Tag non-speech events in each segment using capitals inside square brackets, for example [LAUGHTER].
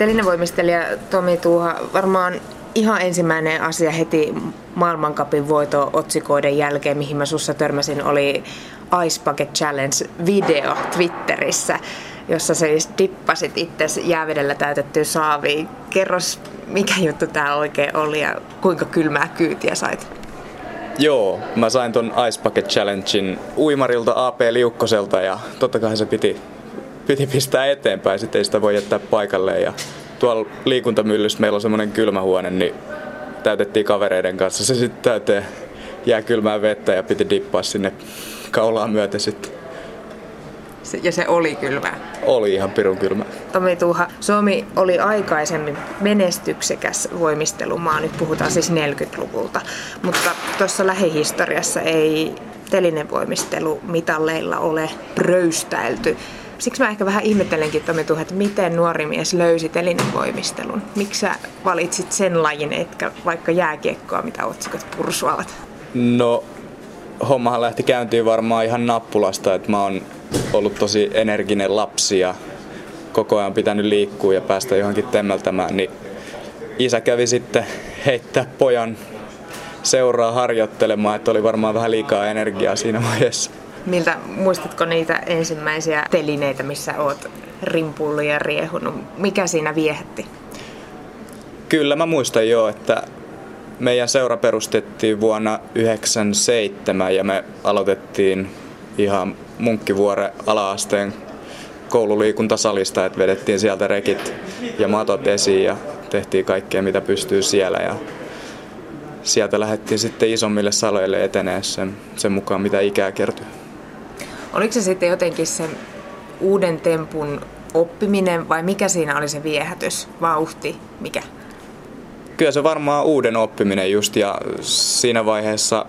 Telinevoimistelija Tomi Tuuha, varmaan ihan ensimmäinen asia heti maailmankapin voito otsikoiden jälkeen, mihin mä sussa törmäsin, oli Ice Bucket Challenge-video Twitterissä, jossa siis dippasit itse jäävedellä täytettyä saaviin. Kerros, mikä juttu tämä oikein oli ja kuinka kylmää kyytiä sait? Joo, mä sain ton Ice Bucket Challengein uimarilta AP Liukkoselta ja totta kai se piti, piti pistää eteenpäin, sitten ei sitä voi jättää paikalle. Ja tuolla liikuntamyllyssä meillä on semmoinen kylmähuone, niin täytettiin kavereiden kanssa se sitten täyteen jää kylmää vettä ja piti dippaa sinne kaulaan myöten sitten. Ja se oli kylmää? Oli ihan pirun kylmä. Tomi Tuuha, Suomi oli aikaisemmin menestyksekäs voimistelumaa, nyt puhutaan siis 40-luvulta, mutta tuossa lähihistoriassa ei telinevoimistelu mitalleilla ole röystäilty. Siksi mä ehkä vähän ihmettelenkin Tomi Tuuha, että miten nuori mies löysi telinevoimistelun. Miksi sä valitsit sen lajin, etkä vaikka jääkiekkoa, mitä otsikot pursuavat? No, hommahan lähti käyntiin varmaan ihan nappulasta, että mä oon ollut tosi energinen lapsi ja koko ajan pitänyt liikkua ja päästä johonkin temmeltämään, niin isä kävi sitten heittää pojan seuraa harjoittelemaan, että oli varmaan vähän liikaa energiaa siinä vaiheessa. Miltä muistatko niitä ensimmäisiä telineitä, missä oot rimpullut ja riehunut? Mikä siinä viehätti? Kyllä mä muistan jo, että meidän seura perustettiin vuonna 1997 ja me aloitettiin ihan Munkkivuoren alaasteen koululiikuntasalista, että vedettiin sieltä rekit ja matot esiin ja tehtiin kaikkea mitä pystyy siellä ja sieltä lähdettiin sitten isommille saloille etenee sen, sen mukaan mitä ikää kertyy. Oliko se sitten jotenkin sen uuden tempun oppiminen vai mikä siinä oli se viehätys, vauhti, mikä? Kyllä se varmaan uuden oppiminen just ja siinä vaiheessa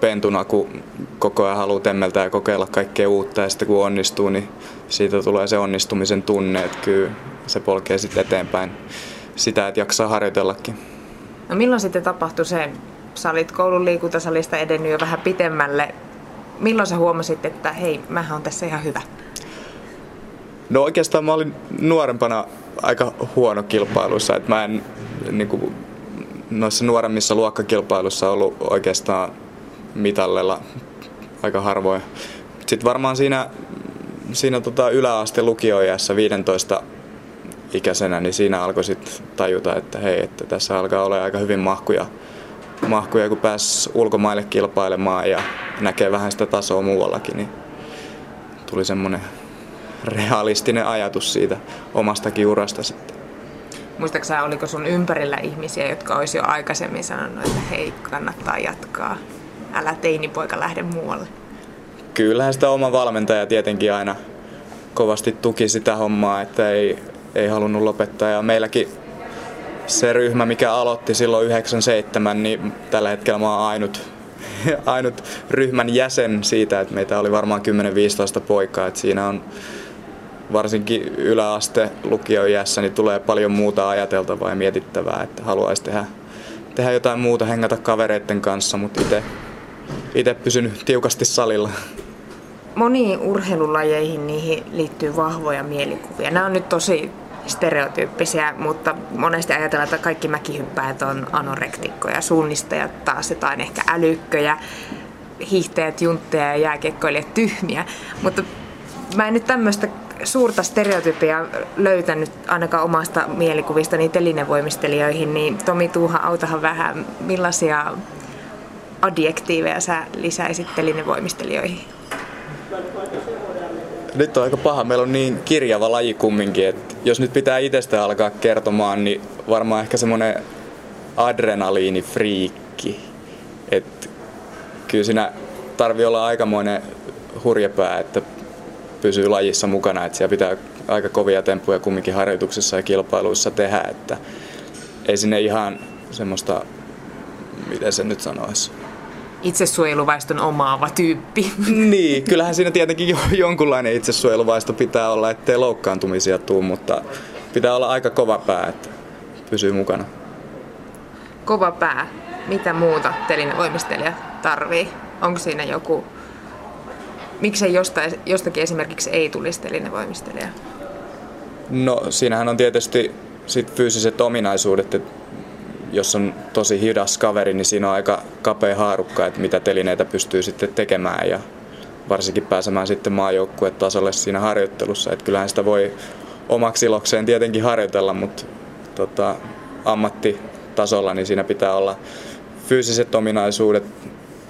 pentuna, kun koko ajan haluaa temmeltää ja kokeilla kaikkea uutta ja sitten kun onnistuu, niin siitä tulee se onnistumisen tunne, että kyllä se polkee sitten eteenpäin sitä, että jaksaa harjoitellakin. No milloin sitten tapahtui se, sä olit koulun liikuntasalista edennyt jo vähän pitemmälle, milloin sä huomasit, että hei, mä on tässä ihan hyvä? No oikeastaan mä olin nuorempana aika huono kilpailussa, että mä en niin kuin, noissa nuoremmissa luokkakilpailussa ollut oikeastaan mitallella aika harvoin. Sitten varmaan siinä, siinä tota yläaste lukioijassa 15 ikäisenä, niin siinä alkoi sitten tajuta, että hei, että tässä alkaa olla aika hyvin mahkuja, mahkuja kun pääsi ulkomaille kilpailemaan ja näkee vähän sitä tasoa muuallakin, niin tuli semmoinen realistinen ajatus siitä omastakin urasta sitten. Muistaaksä, oliko sun ympärillä ihmisiä, jotka olisi jo aikaisemmin sanonut, että hei, kannattaa jatkaa, älä teinipoika lähde muualle? Kyllähän sitä oma valmentaja tietenkin aina kovasti tuki sitä hommaa, että ei, ei halunnut lopettaa. Ja meilläkin se ryhmä, mikä aloitti silloin 97, niin tällä hetkellä mä oon ainut, [LAUGHS] ainut ryhmän jäsen siitä, että meitä oli varmaan 10-15 poikaa. Että siinä on varsinkin yläaste lukioiässä niin tulee paljon muuta ajateltavaa ja mietittävää, että haluaisi tehdä, tehdä jotain muuta, hengata kavereiden kanssa, mutta itse itse pysynyt tiukasti salilla. Moniin urheilulajeihin niihin liittyy vahvoja mielikuvia. Nämä on nyt tosi stereotyyppisiä, mutta monesti ajatellaan, että kaikki mäkihyppäjät on anorektikkoja, suunnistajat taas jotain ehkä älykköjä, hiihtäjät, juntteja ja jääkiekkoilijat tyhmiä. Mutta mä en nyt tämmöistä suurta stereotypia löytänyt ainakaan omasta mielikuvistani telinevoimistelijoihin, niin Tomi Tuuha, autahan vähän, millaisia adjektiiveja sä lisäisit telinevoimistelijoihin? Nyt on aika paha. Meillä on niin kirjava laji kumminkin, että jos nyt pitää itsestä alkaa kertomaan, niin varmaan ehkä semmoinen adrenaliinifriikki. Että kyllä siinä tarvii olla aikamoinen hurjapää, että pysyy lajissa mukana, että siellä pitää aika kovia temppuja kumminkin harjoituksissa ja kilpailuissa tehdä, että ei sinne ihan semmoista, miten se nyt sanoisi, itsesuojeluvaiston omaava tyyppi. [LAUGHS] Niin, kyllähän siinä tietenkin jo, jonkunlainen itsesuojeluvaisto pitää olla, ettei loukkaantumisia tuu, mutta pitää olla aika kova pää, että pysyy mukana. Kova pää. Mitä muuta telinevoimistelija tarvii? Onko siinä joku... Miksei jostain, jostakin esimerkiksi ei tulisi telinevoimistelija? No siinähän on tietysti sit fyysiset ominaisuudet, että jos on tosi hidas kaveri, niin siinä on aika kapea haarukka, että mitä telineitä pystyy sitten tekemään ja varsinkin pääsemään sitten maajoukkuetasolle siinä harjoittelussa. Että kyllähän sitä voi omaksi ilokseen tietenkin harjoitella, mutta tota, ammattitasolla niin siinä pitää olla fyysiset ominaisuudet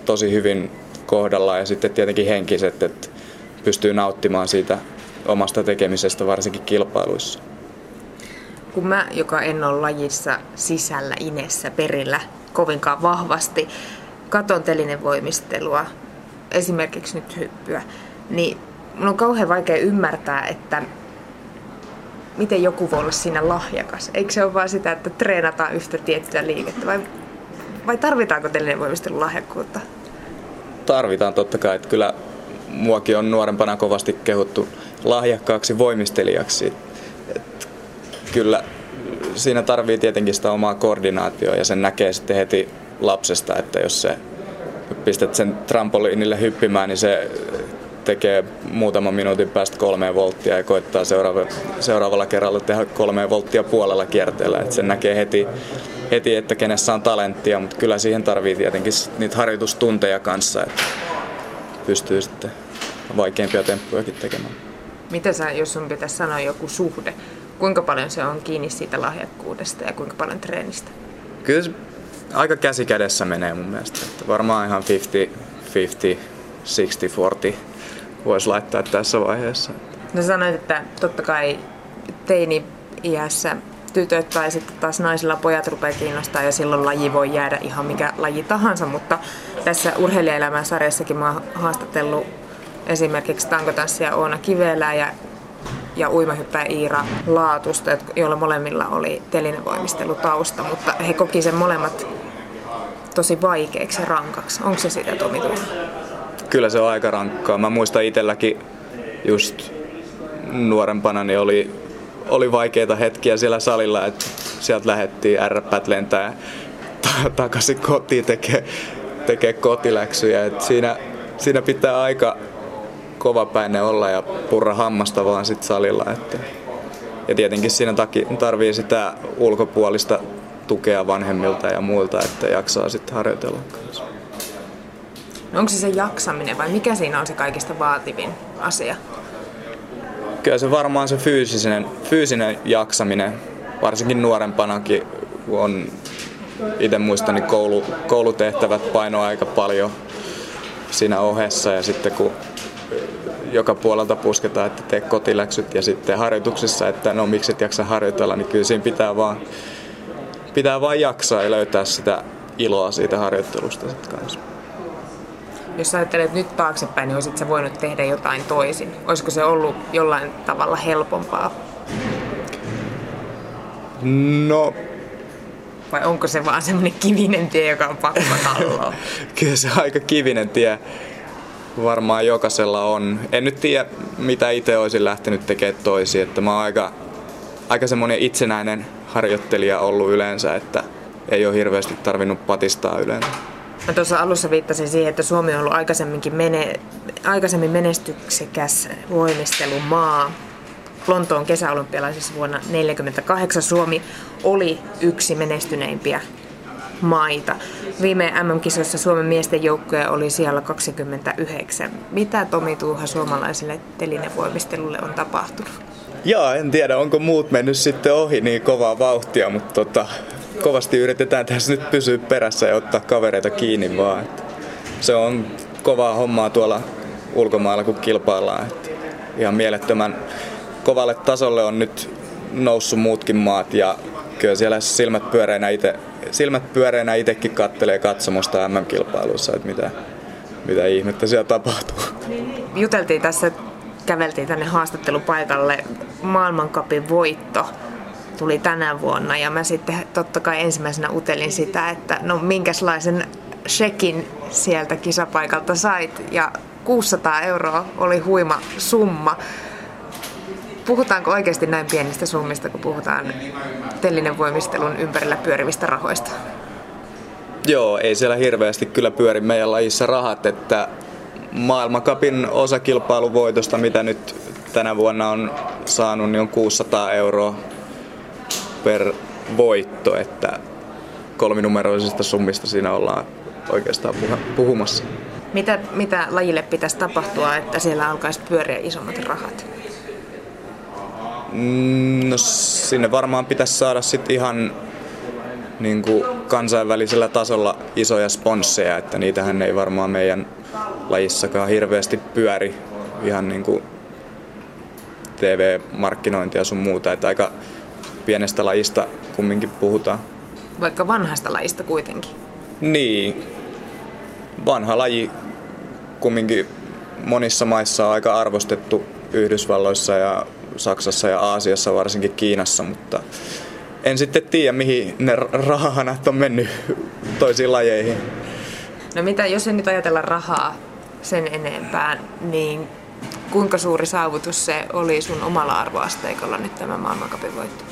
tosi hyvin kohdalla ja sitten tietenkin henkiset, että pystyy nauttimaan siitä omasta tekemisestä varsinkin kilpailuissa. Kun mä, joka en ole lajissa sisällä, inessä, perillä kovinkaan vahvasti, katon telinevoimistelua, esimerkiksi nyt hyppyä, niin mun on kauhean vaikea ymmärtää, että miten joku voi olla siinä lahjakas. Eikö se ole vaan sitä, että treenataan yhtä tiettyä liikettä vai, vai tarvitaanko telinevoimistelun lahjakkuutta? Tarvitaan totta kai, että kyllä muakin on nuorempana kovasti kehuttu lahjakkaaksi voimistelijaksi. Kyllä siinä tarvii tietenkin sitä omaa koordinaatioa ja sen näkee sitten heti lapsesta, että jos se pistät sen trampoliinille hyppimään, niin se tekee muutaman minuutin päästä kolmeen volttia ja koittaa seuraava, seuraavalla kerralla tehdä kolmeen volttia puolella kierteellä. Et sen näkee heti, heti, että kenessä on talenttia, mutta kyllä siihen tarvii tietenkin niitä harjoitustunteja kanssa, että pystyy sitten vaikeampia temppujakin tekemään. Mitä sä, jos sun pitäisi sanoa joku suhde, kuinka paljon se on kiinni siitä lahjakkuudesta ja kuinka paljon treenistä? Kyllä se aika käsi kädessä menee mun mielestä. Että varmaan ihan 50, 50, 60, 40 voisi laittaa tässä vaiheessa. No sanoit, että totta kai teini-iässä tytöt tai sitten taas naisilla pojat rupeaa kiinnostaa ja silloin laji voi jäädä ihan mikä laji tahansa, mutta tässä urheilijaelämän sarjassakin mä oon haastatellut esimerkiksi tankotanssia Oona Kivelää ja, ja uimahyppäjä Iira Laatusta, joilla molemmilla oli telinevoimistelutausta, mutta he koki sen molemmat tosi vaikeaksi ja rankaksi. Onko se sitä Tomi Kyllä se on aika rankkaa. Mä muistan itselläkin just nuorempana niin oli, oli vaikeita hetkiä siellä salilla, että sieltä lähdettiin ärräpät lentää takaisin kotiin tekee, tekee kotiläksyjä. Et siinä, siinä pitää aika kovapäinen olla ja purra hammasta vaan sit salilla. Että. Ja tietenkin siinä takia tarvii sitä ulkopuolista tukea vanhemmilta ja muilta, että jaksaa sitten harjoitella kanssa. No onko se se jaksaminen vai mikä siinä on se kaikista vaativin asia? Kyllä se varmaan se fyysinen, fyysinen jaksaminen, varsinkin nuorempanakin, kun on itse muistan, niin koulu, koulutehtävät painoa aika paljon siinä ohessa ja sitten kun joka puolelta pusketaan, että tee kotiläksyt ja sitten harjoituksissa, että no miksi et jaksa harjoitella, niin kyllä siinä pitää vaan, pitää vaan jaksaa ja löytää sitä iloa siitä harjoittelusta sitten kanssa. Jos ajattelet nyt taaksepäin, niin olisit voinut tehdä jotain toisin? Olisiko se ollut jollain tavalla helpompaa? No... Vai onko se vaan semmoinen kivinen tie, joka on pakko [LAUGHS] talloa? Kyllä se aika kivinen tie varmaan jokaisella on. En nyt tiedä, mitä itse olisin lähtenyt tekemään toisin. Että mä oon aika, aika semmoinen itsenäinen harjoittelija ollut yleensä, että ei ole hirveästi tarvinnut patistaa yleensä. Mä tuossa alussa viittasin siihen, että Suomi on ollut aikaisemminkin mene, aikaisemmin menestyksekäs voimistelumaa. Lontoon kesäolympialaisissa vuonna 1948 Suomi oli yksi menestyneimpiä maita. Viime MM-kisoissa Suomen miesten joukkoja oli siellä 29. Mitä Tomi Tuuha suomalaiselle telinevoimistelulle on tapahtunut? Joo, en tiedä, onko muut mennyt sitten ohi niin kovaa vauhtia, mutta tota, kovasti yritetään tässä nyt pysyä perässä ja ottaa kavereita kiinni vaan. Että se on kovaa hommaa tuolla ulkomailla, kun kilpaillaan. Että ihan mielettömän kovalle tasolle on nyt noussut muutkin maat ja kyllä siellä silmät pyöreänä itse silmät pyöreänä itsekin kattelee katsomusta MM-kilpailussa, että mitä, mitä ihmettä siellä tapahtuu. Juteltiin tässä, käveltiin tänne haastattelupaikalle maailmankapin voitto tuli tänä vuonna ja mä sitten totta kai ensimmäisenä utelin sitä, että no minkälaisen shekin sieltä kisapaikalta sait ja 600 euroa oli huima summa. Puhutaanko oikeasti näin pienistä summista, kun puhutaan tellinen voimistelun ympärillä pyörivistä rahoista? Joo, ei siellä hirveästi kyllä pyöri meidän lajissa rahat, että maailmankapin osakilpailuvoitosta, mitä nyt tänä vuonna on saanut, niin on 600 euroa per voitto, että kolminumeroisista summista siinä ollaan oikeastaan puhumassa. Mitä, mitä lajille pitäisi tapahtua, että siellä alkaisi pyöriä isommat rahat? Mm, no sinne varmaan pitäisi saada sitten ihan niin kuin kansainvälisellä tasolla isoja sponsseja, että niitähän ei varmaan meidän lajissakaan hirveästi pyöri ihan niin kuin TV-markkinointia sun muuta, että aika pienestä lajista kumminkin puhutaan. Vaikka vanhasta lajista kuitenkin. Niin. Vanha laji kumminkin monissa maissa on aika arvostettu Yhdysvalloissa ja Saksassa ja Aasiassa, varsinkin Kiinassa, mutta en sitten tiedä, mihin ne rahanat on mennyt toisiin lajeihin. No mitä, jos en nyt ajatella rahaa sen enempää, niin kuinka suuri saavutus se oli sun omalla arvoasteikolla nyt tämä maailmankapin voitto?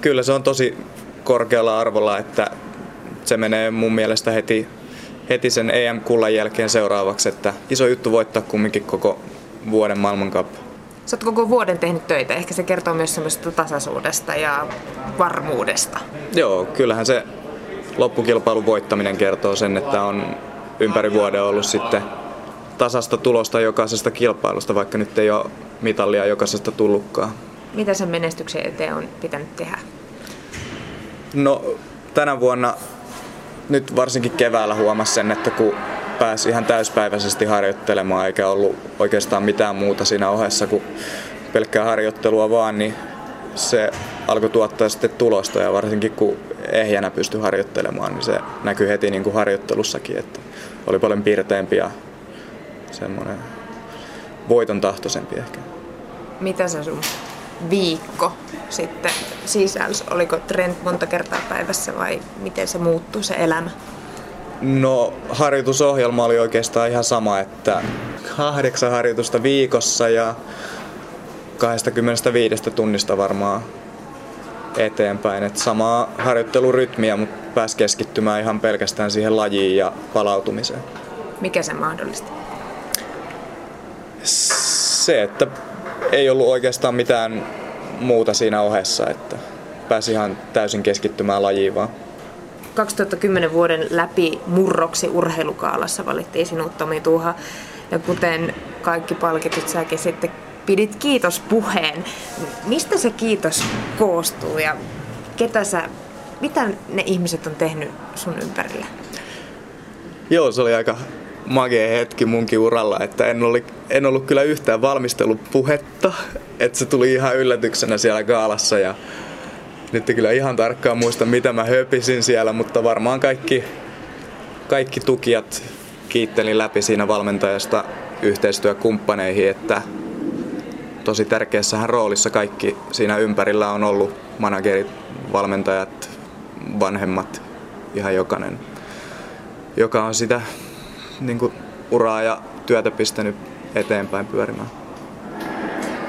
Kyllä se on tosi korkealla arvolla, että se menee mun mielestä heti, heti sen EM-kullan jälkeen seuraavaksi, että iso juttu voittaa kumminkin koko vuoden maailmankappi. Sä oot koko vuoden tehnyt töitä. Ehkä se kertoo myös semmoista tasaisuudesta ja varmuudesta. Joo, kyllähän se loppukilpailun voittaminen kertoo sen, että on ympäri vuoden ollut sitten tasasta tulosta jokaisesta kilpailusta, vaikka nyt ei ole mitallia jokaisesta tullutkaan. Mitä sen menestyksen eteen on pitänyt tehdä? No tänä vuonna nyt varsinkin keväällä huomasi sen, että kun pääsi ihan täyspäiväisesti harjoittelemaan eikä ollut oikeastaan mitään muuta siinä ohessa kuin pelkkää harjoittelua vaan, niin se alkoi tuottaa sitten tulosta ja varsinkin kun ehjänä pystyi harjoittelemaan, niin se näkyi heti niin kuin harjoittelussakin, että oli paljon piirteempi ja semmoinen voiton tahtoisempi ehkä. Mitä se sun viikko sitten sisälsi? Oliko trend monta kertaa päivässä vai miten se muuttui se elämä? No harjoitusohjelma oli oikeastaan ihan sama, että kahdeksan harjoitusta viikossa ja 25 tunnista varmaan eteenpäin. Et samaa harjoittelurytmiä, mutta pääsi keskittymään ihan pelkästään siihen lajiin ja palautumiseen. Mikä se mahdollista? Se, että ei ollut oikeastaan mitään muuta siinä ohessa, että pääsi ihan täysin keskittymään lajiin vaan. 2010 vuoden läpi murroksi urheilukaalassa valittiin sinut Tomi Tuha. Ja kuten kaikki palkitut, säkin sitten pidit kiitospuheen. Mistä se kiitos koostuu ja ketä sä, mitä ne ihmiset on tehnyt sun ympärillä? Joo, se oli aika magea hetki munkin uralla, että en, oli, en ollut kyllä yhtään valmistellut puhetta, että se tuli ihan yllätyksenä siellä kaalassa ja nyt kyllä ihan tarkkaan muista mitä mä höpisin siellä, mutta varmaan kaikki, kaikki tukijat kiittelin läpi siinä valmentajasta yhteistyökumppaneihin, että tosi tärkeässähän roolissa kaikki siinä ympärillä on ollut managerit, valmentajat, vanhemmat, ihan jokainen, joka on sitä niin kuin, uraa ja työtä pistänyt eteenpäin pyörimään.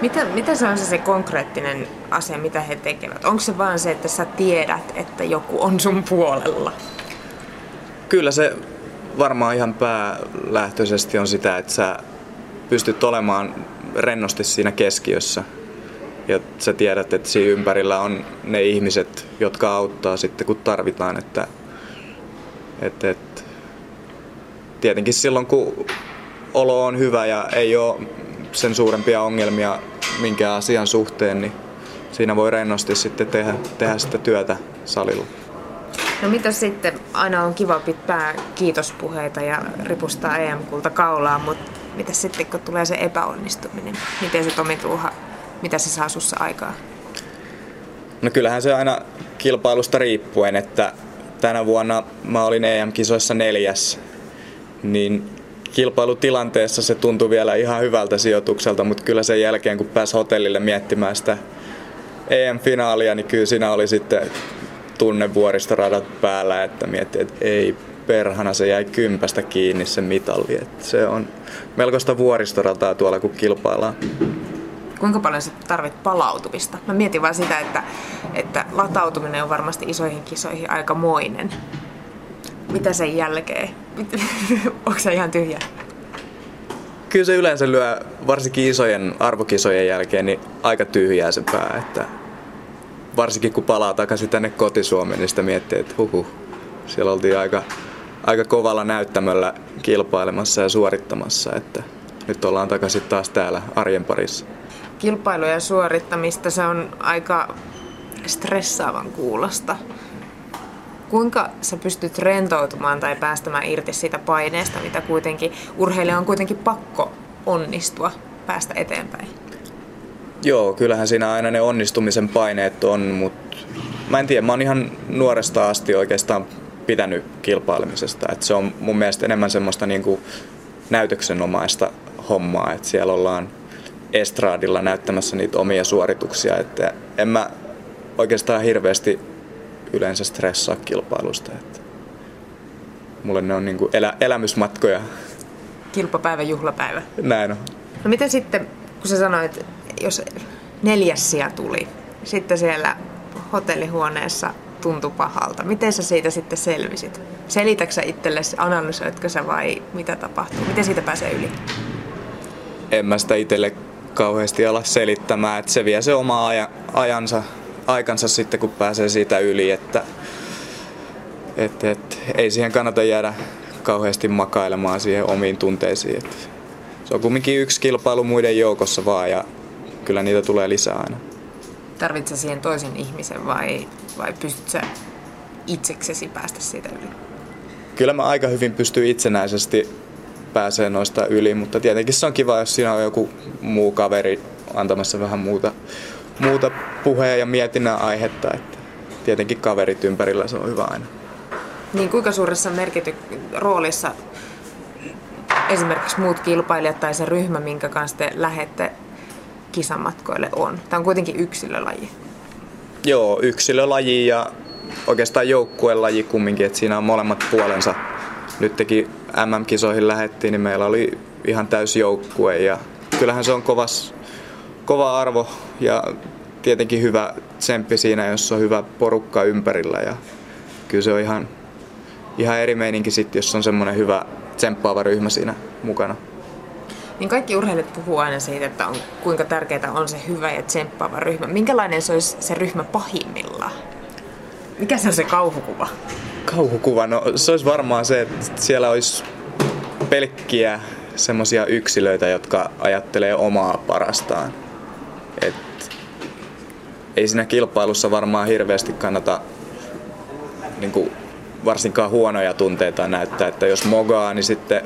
Mitä, mitä se on se, se konkreettinen asia, mitä he tekevät? Onko se vaan se, että sä tiedät, että joku on sun puolella? Kyllä se varmaan ihan päälähtöisesti on sitä, että sä pystyt olemaan rennosti siinä keskiössä. Ja sä tiedät, että siinä ympärillä on ne ihmiset, jotka auttaa sitten kun tarvitaan. Että, että, että tietenkin silloin kun olo on hyvä ja ei ole sen suurempia ongelmia minkään asian suhteen, niin siinä voi rennosti sitten tehdä, tehdä sitä työtä salilla. No mitä sitten, aina on kiva pitää kiitospuheita ja ripustaa EM-kulta kaulaan, mutta mitä sitten kun tulee se epäonnistuminen? Miten se Tomi Tuuha, mitä se saa sussa aikaa? No kyllähän se aina kilpailusta riippuen, että tänä vuonna mä olin EM-kisoissa neljäs niin kilpailutilanteessa se tuntui vielä ihan hyvältä sijoitukselta, mutta kyllä sen jälkeen kun pääsi hotellille miettimään sitä EM-finaalia, niin kyllä siinä oli sitten tunne vuoristoradat päällä, että mietti, että ei perhana, se jäi kympästä kiinni se mitalli. Että se on melkoista vuoristorataa tuolla, kun kilpaillaan. Kuinka paljon sä tarvit palautumista? Mä mietin vaan sitä, että, että latautuminen on varmasti isoihin kisoihin aika moinen mitä sen jälkeen? [LAUGHS] Onko se ihan tyhjä? Kyllä se yleensä lyö, varsinkin isojen arvokisojen jälkeen, niin aika tyhjää se pää. Että varsinkin kun palaa takaisin tänne kotisuomeen, niin sitä miettii, että huhu, siellä oltiin aika, aika kovalla näyttämöllä kilpailemassa ja suorittamassa, että nyt ollaan takaisin taas täällä arjen parissa. Kilpailujen suorittamista se on aika stressaavan kuulosta. Kuinka sä pystyt rentoutumaan tai päästämään irti siitä paineesta, mitä kuitenkin urheilija on kuitenkin pakko onnistua päästä eteenpäin? Joo, kyllähän siinä aina ne onnistumisen paineet on, mutta mä en tiedä, mä oon ihan nuoresta asti oikeastaan pitänyt kilpailemisesta. Et se on mun mielestä enemmän semmoista niinku näytöksenomaista hommaa, että siellä ollaan estraadilla näyttämässä niitä omia suorituksia. Että en mä oikeastaan hirveästi yleensä stressaa kilpailusta. Että mulle ne on niinku elä, elämysmatkoja. Kilpapäivä, juhlapäivä. Näin on. No miten sitten, kun sä sanoit, jos neljäs sija tuli, sitten siellä hotellihuoneessa tuntui pahalta. Miten sä siitä sitten selvisit? Selitätkö sä itsellesi, analysoitko sä vai mitä tapahtuu? Miten siitä pääsee yli? En mä sitä itselle kauheasti ala selittämään, että se vie se oma aja, ajansa, aikansa sitten kun pääsee siitä yli, että et, et, ei siihen kannata jäädä kauheasti makailemaan siihen omiin tunteisiin. Et se on kumminkin yksi kilpailu muiden joukossa vaan ja kyllä niitä tulee lisää aina. Tarvitset siihen toisen ihmisen vai, vai pystyt sä itseksesi päästä siitä yli? Kyllä mä aika hyvin pystyn itsenäisesti pääsee noista yli, mutta tietenkin se on kiva, jos siinä on joku muu kaveri antamassa vähän muuta, muuta puheen ja mietinnän aihetta. Että tietenkin kaverit ympärillä se on hyvä aina. Niin kuinka suuressa merkity roolissa esimerkiksi muut kilpailijat tai se ryhmä, minkä kanssa te lähette kisamatkoille on? Tämä on kuitenkin yksilölaji. Joo, yksilölaji ja oikeastaan joukkuelaji kumminkin, että siinä on molemmat puolensa. Nyt teki MM-kisoihin lähettiin, niin meillä oli ihan täys joukkue ja kyllähän se on kovas, kova arvo ja tietenkin hyvä tsemppi siinä, jos on hyvä porukka ympärillä ja kyllä se on ihan, ihan eri meininki sitten, jos on semmoinen hyvä tsemppaava ryhmä siinä mukana. Niin kaikki urheilijat puhuu aina siitä, että on, kuinka tärkeää on se hyvä ja tsemppaava ryhmä. Minkälainen se olisi se ryhmä pahimmillaan? Mikä se on se kauhukuva? Kauhukuva? No se olisi varmaan se, että siellä olisi pelkkiä semmoisia yksilöitä, jotka ajattelee omaa parastaan. Ei siinä kilpailussa varmaan hirveästi kannata niin kuin, varsinkaan huonoja tunteita näyttää, että jos mogaa, niin sitten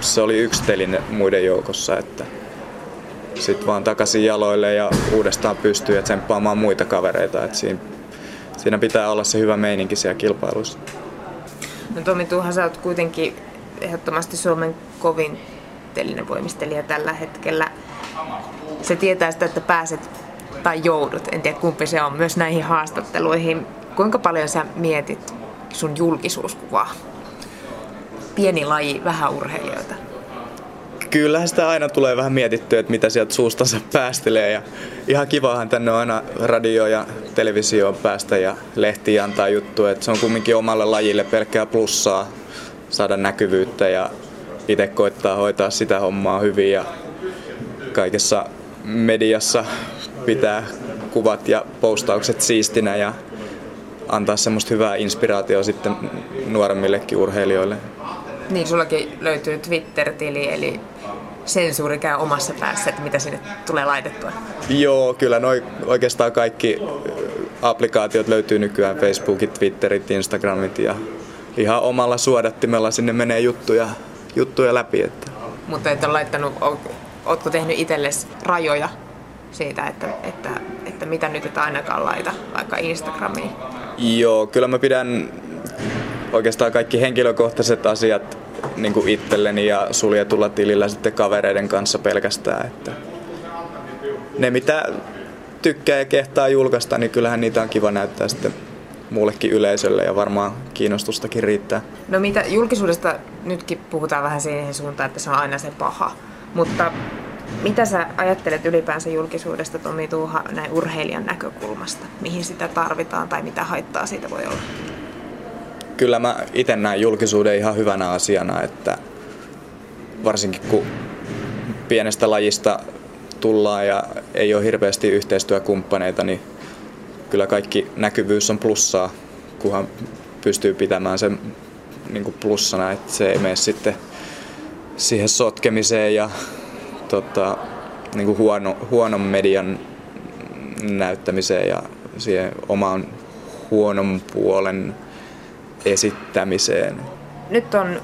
se oli yksi muiden joukossa, että sitten vaan takaisin jaloille ja uudestaan pystyy ja tsemppaamaan muita kavereita. että siinä, siinä pitää olla se hyvä meininki siellä kilpailussa. No Tomi Tuuha, sä oot kuitenkin ehdottomasti Suomen kovin telinevoimistelija tällä hetkellä. Se tietää sitä, että pääset tai joudut, en tiedä kumpi se on, myös näihin haastatteluihin. Kuinka paljon sä mietit sun julkisuuskuvaa? Pieni laji, vähän urheilijoita. Kyllähän sitä aina tulee vähän mietittyä, että mitä sieltä suustansa päästelee. Ja ihan kivahan tänne on aina radio ja televisioon päästä ja lehti antaa juttuja. Että se on kumminkin omalle lajille pelkkää plussaa saada näkyvyyttä ja itse koittaa hoitaa sitä hommaa hyvin ja kaikessa mediassa pitää kuvat ja postaukset siistinä ja antaa semmoista hyvää inspiraatiota sitten nuoremmillekin urheilijoille. Niin, sullakin löytyy Twitter-tili, eli sensuuri käy omassa päässä, että mitä sinne tulee laitettua. Joo, kyllä noi oikeastaan kaikki applikaatiot löytyy nykyään, Facebookit, Twitterit, Instagramit ja ihan omalla suodattimella sinne menee juttuja, juttuja läpi. Että. Mutta et ole laittanut, ootko tehnyt itsellesi rajoja siitä, että, että, että mitä nyt et ainakaan laita vaikka Instagramiin? Joo, kyllä mä pidän oikeastaan kaikki henkilökohtaiset asiat niin kuin itselleni ja suljetulla tilillä sitten kavereiden kanssa pelkästään. Että ne mitä tykkää ja kehtaa julkaista, niin kyllähän niitä on kiva näyttää sitten muullekin yleisölle ja varmaan kiinnostustakin riittää. No mitä julkisuudesta nytkin puhutaan vähän siihen suuntaan, että se on aina se paha. Mutta mitä sä ajattelet ylipäänsä julkisuudesta Tomi Tuuha näin urheilijan näkökulmasta? Mihin sitä tarvitaan tai mitä haittaa siitä voi olla? Kyllä mä itse näen julkisuuden ihan hyvänä asiana, että varsinkin kun pienestä lajista tullaan ja ei ole hirveästi yhteistyökumppaneita, niin kyllä kaikki näkyvyys on plussaa, kunhan pystyy pitämään sen niin kuin plussana, että se ei mene sitten siihen sotkemiseen ja tota, niin kuin huono, huonon median näyttämiseen ja siihen oman huonon puolen esittämiseen. Nyt on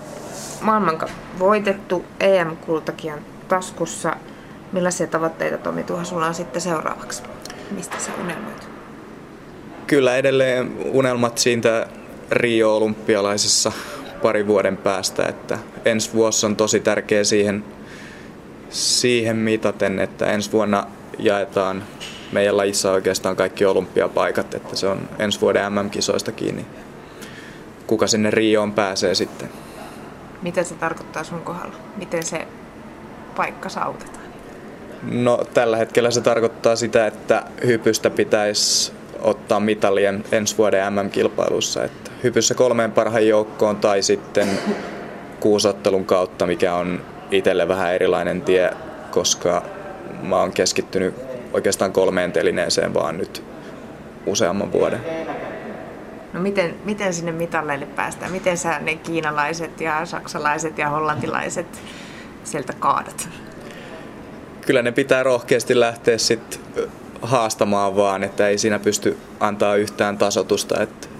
maailman voitettu, EM-kultakin on taskussa. Millaisia tavoitteita Tomi Tuha sulla on sitten seuraavaksi? Mistä sä unelmoit? Kyllä edelleen unelmat siitä Rio-olympialaisissa parin vuoden päästä, että ensi vuosi on tosi tärkeä siihen, siihen mitaten, että ensi vuonna jaetaan meidän lajissa oikeastaan kaikki olympiapaikat, että se on ensi vuoden MM-kisoista kiinni. Kuka sinne Rioon pääsee sitten? Mitä se tarkoittaa sun kohdalla? Miten se paikka saavutetaan? No tällä hetkellä se tarkoittaa sitä, että hypystä pitäisi ottaa mitalien ensi vuoden MM-kilpailussa. Että hypyssä kolmeen parhaan joukkoon tai sitten kuusottelun kautta, mikä on itselle vähän erilainen tie, koska mä oon keskittynyt oikeastaan kolmeen telineeseen vaan nyt useamman vuoden. No miten, miten sinne mitalleille päästään? Miten sä ne kiinalaiset ja saksalaiset ja hollantilaiset sieltä kaadat? Kyllä ne pitää rohkeasti lähteä sitten haastamaan vaan, että ei siinä pysty antaa yhtään tasotusta. Et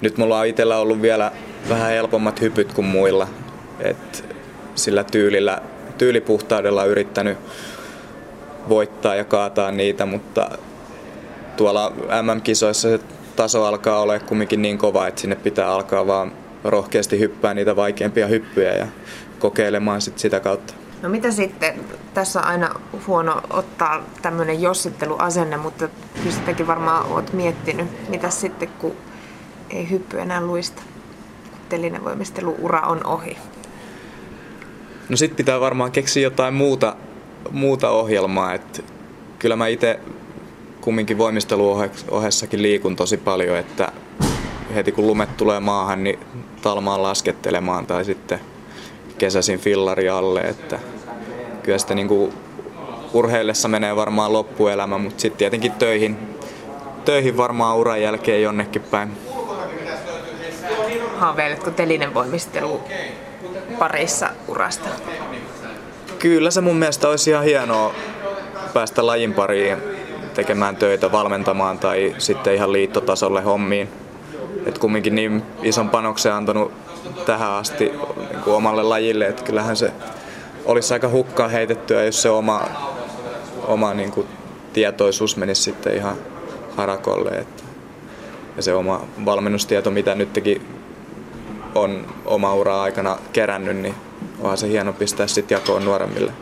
nyt mulla on itsellä ollut vielä vähän helpommat hypyt kuin muilla. Et sillä tyylillä, tyylipuhtaudella yrittänyt voittaa ja kaataa niitä, mutta tuolla MM-kisoissa se taso alkaa olla kumminkin niin kova, että sinne pitää alkaa vaan rohkeasti hyppää niitä vaikeampia hyppyjä ja kokeilemaan sit sitä kautta. No mitä sitten, tässä on aina huono ottaa tämmöinen jossitteluasenne, mutta kyllä sitäkin varmaan olet miettinyt, mitä sitten kun ei hyppy enää luista, kun telinevoimistelu-ura on ohi. No sitten pitää varmaan keksiä jotain muuta, muuta ohjelmaa, että kyllä mä itse kumminkin voimisteluohessakin liikun tosi paljon, että heti kun lumet tulee maahan, niin talmaan laskettelemaan tai sitten kesäsin fillari alle, että kyllä sitä niin urheillessa menee varmaan loppuelämä, mutta sitten tietenkin töihin, töihin varmaan uran jälkeen jonnekin päin. Haaveiletko telinen voimistelu parissa urasta? Kyllä se mun mielestä olisi ihan hienoa päästä lajin pariin tekemään töitä, valmentamaan tai sitten ihan liittotasolle hommiin. Et kumminkin niin ison panoksen antanut tähän asti niin kuin omalle lajille, että kyllähän se olisi aika hukkaan heitettyä, jos se oma, oma niin kuin tietoisuus menisi sitten ihan harakolle. Että, ja se oma valmennustieto, mitä nytkin on oma ura aikana kerännyt, niin onhan se hieno pistää sitten jakoon nuoremmille.